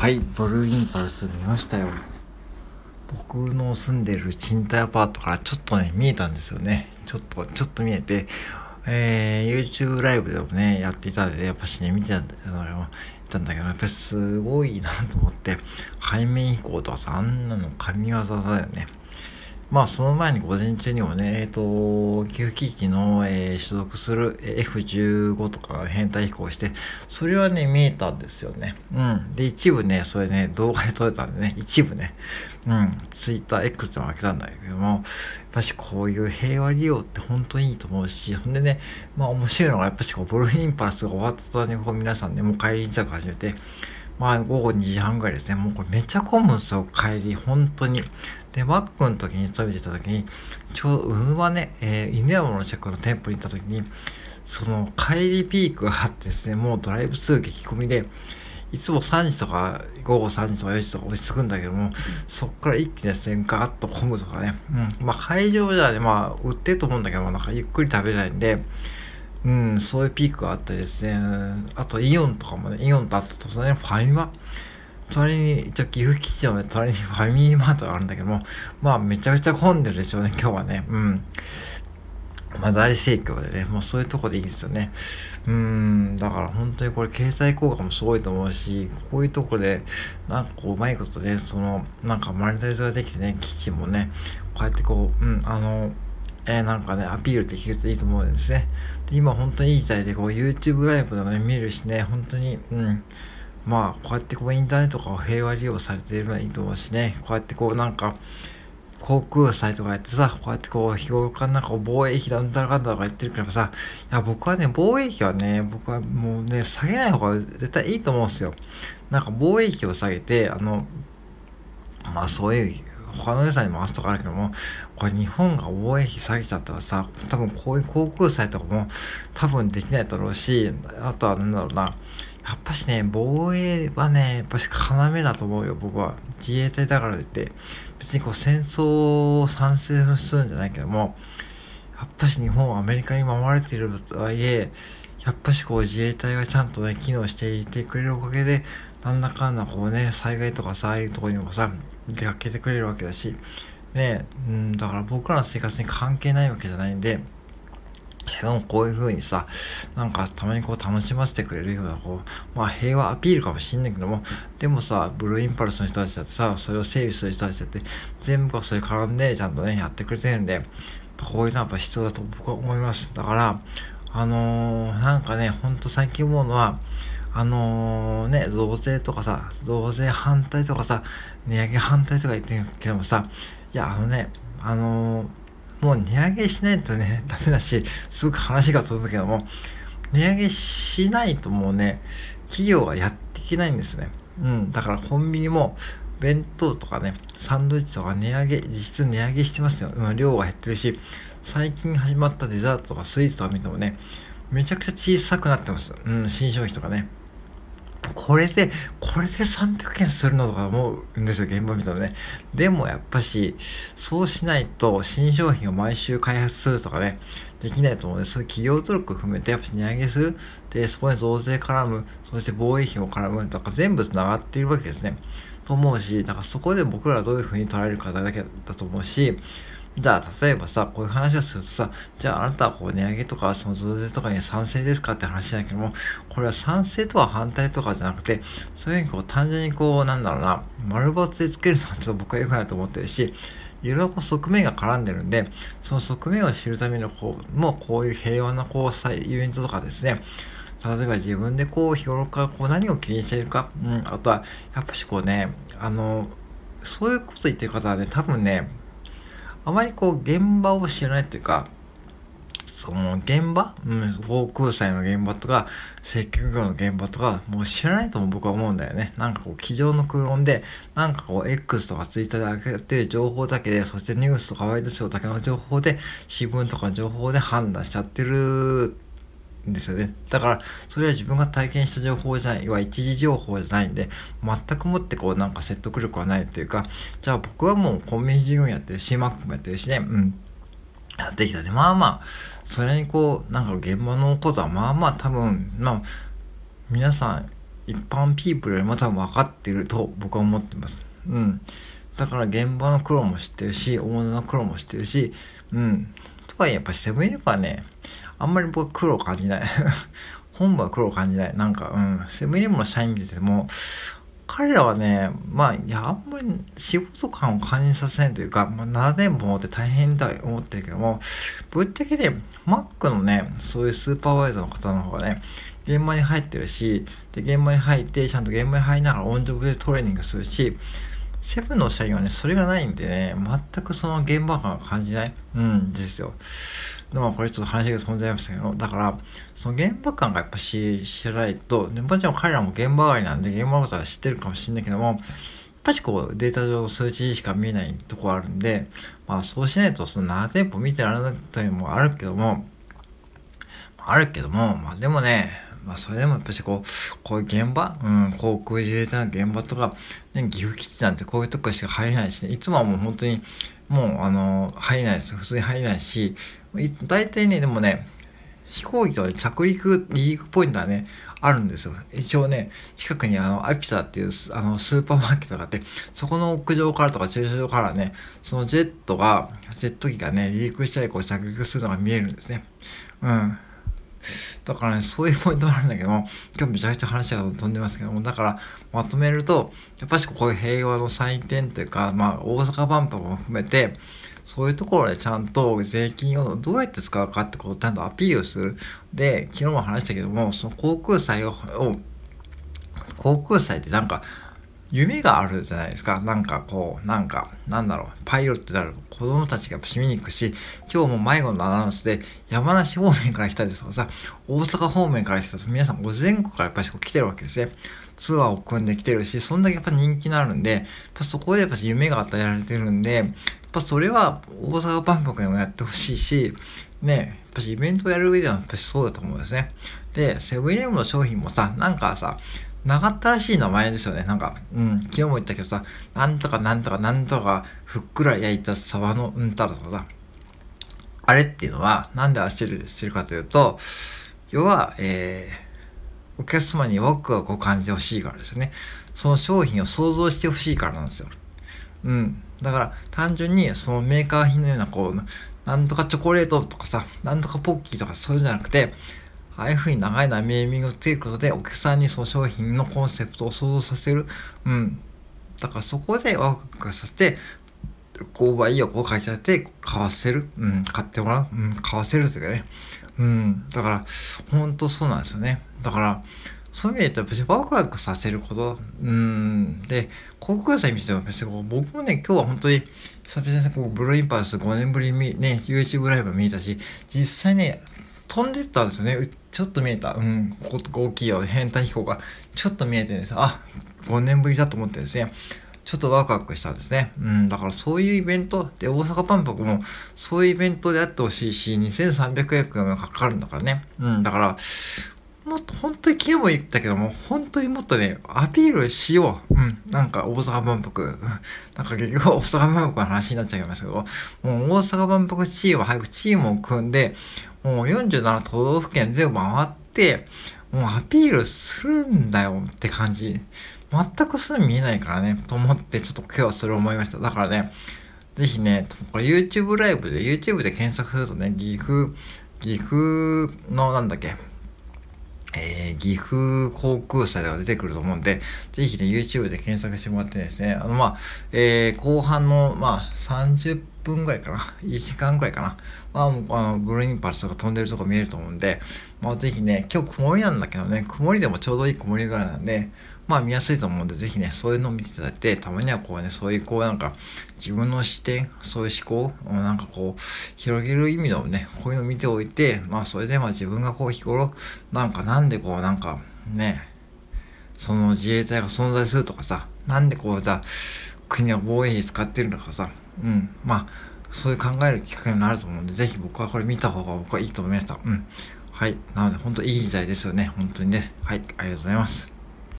はいブルーインパルス見ましたよ。僕の住んでる賃貸アパートからちょっとね見えたんですよね。ちょっとちょっと見えて。えー、YouTube ライブでもねやっていたんでやっぱしね見てたんだけどやっぱりすごいなと思って。背面飛行とかさあんなの神業だよね。まあその前に午前中にもね、えっ、ー、と、岐阜基地の、えー、所属する F15 とか編隊飛行して、それはね、見えたんですよね。うん。で、一部ね、それね、動画で撮れたんでね、一部ね、うん、Twitter、X でも開けたんだけども、やっぱしこういう平和利用って本当にいいと思うし、ほんでね、まあ面白いのが、やっぱしこう、ブルーインパルスが終わった途端にこう皆さんね、もう帰り支度始めて、まあ午後2時半ぐらいですね、もうこれめっちゃ混むんですよ、帰り、本当に。で、マックの時に勤めてた時に、ちょうどうぬまね、えー、犬山の近くの店舗に行った時に、その帰りピークがあってですね、もうドライブスルー激込みで、いつも3時とか午後3時とか4時とか落ち着くんだけども、そこから一気にですね、ガーッと混むとかね、うん、まあ会場じゃね、まあ売ってると思うんだけども、なんかゆっくり食べれないんで、うん、そういうピークがあったりですね、あとイオンとかもね、イオンとあったとね、ファミマ、隣に、一応岐阜基地のね、隣にファミリーマートがあるんだけども、まあめちゃくちゃ混んでるでしょうね、今日はね。うん。まあ大盛況でね、もうそういうとこでいいんですよね。うん、だから本当にこれ経済効果もすごいと思うし、こういうとこで、なんかこううまいことで、その、なんかマネタイズができてね、基地もね、こうやってこう、うん、あの、えー、なんかね、アピールできるといいと思うんですね。で今本当にいい時代で、こう YouTube ライブでもね、見るしね、本当に、うん、まあこうやってこうインターネットが平和利用されているのはいいと思うしね。こうやってこうなんか航空祭とかやってさ、こうやってこう、日頃からなんか防衛費だ、んだらかんだとか言ってるからさ、いや、僕はね、防衛費はね、僕はもうね、下げない方が絶対いいと思うんですよ。なんか防衛費を下げて、あの、まあそういう、他の予算に回すとかあるけども、これ日本が防衛費下げちゃったらさ、多分こういう航空祭とかも多分できないだろうし、あとはなんだろうな、やっぱしね、防衛はね、やっぱし要だと思うよ、僕は。自衛隊だからといって、別にこう戦争を賛成するんじゃないけども、やっぱし日本はアメリカに守られているとはいえ、やっぱしこう自衛隊がちゃんとね、機能していてくれるおかげで、なんだかんだこうね、災害とかさ、ああいうとこにもさ、出かけてくれるわけだし、ね、うん、だから僕らの生活に関係ないわけじゃないんで、けどこういう風にさ、なんかたまにこう楽しませてくれるような、こう、まあ平和アピールかもしんないけども、でもさ、ブルーインパルスの人たちだってさ、それを整備する人たちだって、全部がそれ絡んでちゃんとね、やってくれてるんで、こういうのはやっぱ必要だと僕は思います。だから、あのー、なんかね、ほんと最近思うのは、あのー、ね、増税とかさ、増税反対とかさ、値上げ反対とか言ってるけどもさ、いや、あのね、あのーもう値上げしないとね、ダメだし、すごく話が飛ぶけども、値上げしないともうね、企業はやっていけないんですね。うん、だからコンビニも、弁当とかね、サンドイッチとか値上げ、実質値上げしてますよ。うん、量が減ってるし、最近始まったデザートとかスイーツとか見てもね、めちゃくちゃ小さくなってます。うん、新商品とかね。これで、これで300円するのとか思うんですよ、現場見たらね。でもやっぱし、そうしないと新商品を毎週開発するとかね、できないと思うので、そういう企業努力を含めてやっぱ値上げする。で、そこに増税絡む、そして防衛費も絡む、とか全部繋がっているわけですね。と思うし、だからそこで僕らはどういうふうに捉えるかだけだと思うし、じゃあ、例えばさ、こういう話をするとさ、じゃああなたはこう値上げとか、その増税とかに賛成ですかって話だけども、これは賛成とか反対とかじゃなくて、そういうふうにこう単純にこう、なんだろうな、丸ボツでつけるのはちょっと僕は良くないと思ってるし、いろいろこう側面が絡んでるんで、その側面を知るためのこう、もうこういう平和なこう、イベントとかですね、例えば自分でこう日頃からこう何を気にしているか、うん、あとはやっぱしこうねあのそういうこと言ってる方はね多分ねあまりこう現場を知らないというか、その現場、うん、航空祭の現場とか、接客業の現場とか、もう知らないとも僕は思うんだよね。なんかこう、机上の空論で、なんかこう、X とか Twitter で上げてる情報だけで、そしてニュースとかワイドショーだけの情報で、新聞とか情報で判断しちゃってるんですよね。だから、それは自分が体験した情報じゃない、要は一時情報じゃないんで、全くもってこうなんか説得力はないというか、じゃあ僕はもうコンビニ事業やってるし、マックもやってるしね、うん。やってきたね。まあまあ、それにこう、なんか現場のことはまあまあ多分、まあ、皆さん一般ピープルよりも多分分かってると僕は思ってます。うん。だから現場の苦労も知ってるし、大物の苦労も知ってるし、うん。とはいえやっぱセブンイレブンはね、あんまり僕は苦労感じない。本部は苦労感じない。なんか、うん。セブンイレブンの社員見てても、彼らはね、まあ、いや、あんまり仕事感を感じさせないというか、まあ、7年もって大変だと思ってるけども、ぶっちゃけで、マックのね、そういうスーパーバイザーの方の方がね、現場に入ってるし、で、現場に入って、ちゃんと現場に入りながらオンジョブでトレーニングするし、セブンの社員はね、それがないんでね、全くその現場感を感じないうんですよ。でもこれちょっと話が飛んじゃいましたけど、だから、その現場感がやっぱし知らないと、でもちろん彼らも現場外なんで、現場のことは知ってるかもしれないけども、やっぱしこうデータ上数値しか見えないとこあるんで、まあそうしないとその7店舗見てられないというのもあるけども、あるけども、まあでもね、まあそれでもやっぱしこう、こういう現場、うん、航空自衛隊の現場とか、ね、岐阜基地なんてこういうとこしか入れないしね、いつもはもう本当に、もうあの、入れないです。普通に入れないし、大体ね、でもね、飛行機とね、着陸、離陸ポイントはね、あるんですよ。一応ね、近くにあの、アピタっていうあのスーパーマーケットがあって、そこの屋上からとか駐車場からね、そのジェットが、ジェット機がね、離陸したりこう着陸するのが見えるんですね。うん。だからね、そういうポイントがあるんだけども、今日めちゃくちゃ話が飛んでますけども、だからまとめると、やっぱしこういう平和の祭典というか、まあ大阪万博も含めて、そういうところでちゃんと税金をどうやって使うかってことをちゃんとアピールする。で、昨日も話したけども、その航空祭を、航空祭ってなんか、夢があるじゃないですか。なんかこう、なんか、なんだろう、パイロットである子供たちがやっぱ見に行くし、今日も迷子のアナウンスで、山梨方面から来たりとかさ、大阪方面から来たりとか皆さんご、全国からやっぱり来てるわけですね。ツアーを組んできてるし、そんだけやっぱ人気のあるんで、やっぱそこでやっぱ夢が与えられてるんで、ぱそれは大阪万博でもやってほしいし、ね、やっぱしイベントをやる上ではやっぱしそうだと思うんですね。で、セブンイレブンの商品もさ、なんかさ、長ったらしい名前ですよね。なんか、うん、昨日も言ったけどさ、なんとかなんとかなんとかふっくら焼いたサバのうんたらとかさ、あれっていうのは、なんであしてるしてるかというと、要は、えー、お客様にワクワクを感じてほしいからですよね。その商品を想像してほしいからなんですよ。うん。だから、単純にそのメーカー品のような、こう、なんとかチョコレートとかさ、なんとかポッキーとかそういうんじゃなくて、ああいうふうに長いなネーミングをつけることでお客さんにその商品のコンセプトを想像させる。うん。だからそこでワクワクさせて、購買意欲をかけて買わせる。うん。買ってもらう。うん。買わせるというかね。うん。だから、本当そうなんですよね。だから、そういう意味で言うと、別にワクワクさせること。うん。で、航空祭見ても別に僕もね、今日は本当に、久々にこうブルーインパルス5年ぶりにね、YouTube ライブ見えたし、実際ね、飛んでたんですよね。ちょっと見えた。うん。ここ大きいよ。変態飛行が。ちょっと見えてるんです。あ、5年ぶりだと思ってですね。ちょっとワクワクしたんですね。うん。だからそういうイベント。で、大阪万博もそういうイベントであってほしいし、2300円がかかるんだからね。うん。だから、もっと本当に昨日も言ったけども、本当にもっとね、アピールしよう。うん。なんか大阪万博。なんか結局大阪万博の話になっちゃいますけど、もう大阪万博チーム早くチームを組んで、もう47都道府県全部回って、もうアピールするんだよって感じ。全くそういうの見えないからね、と思って、ちょっと今日はそれを思いました。だからね、ぜひね、これ YouTube ライブで、YouTube で検索するとね、岐阜、岐阜のなんだっけ、えー、岐阜航空祭では出てくると思うんで、ぜひね、YouTube で検索してもらってですね、あの、まあ、えー、後半の、まあ、30分ぐらいかな、1時間ぐらいかな、まあ、あの、ブルーインパルスとか飛んでるとこ見えると思うんで、まあ、ぜひね、今日曇りなんだけどね、曇りでもちょうどいい曇りぐらいなんで、まあ見やすいと思うんで、ぜひね、そういうのを見ていただいて、たまにはこうね、そういうこうなんか、自分の視点、そういう思考をなんかこう、広げる意味のね、こういうのを見ておいて、まあそれでまあ自分がこう日頃、なんかなんでこうなんか、ね、その自衛隊が存在するとかさ、なんでこうじゃあ、国は防衛費使ってるのかさ、うん、まあ、そういう考えるきっかけになると思うんで、ぜひ僕はこれ見た方が僕はいいと思いました。うん。はい。なので、本当いい時代ですよね。本当にね。はい。ありがとうございます。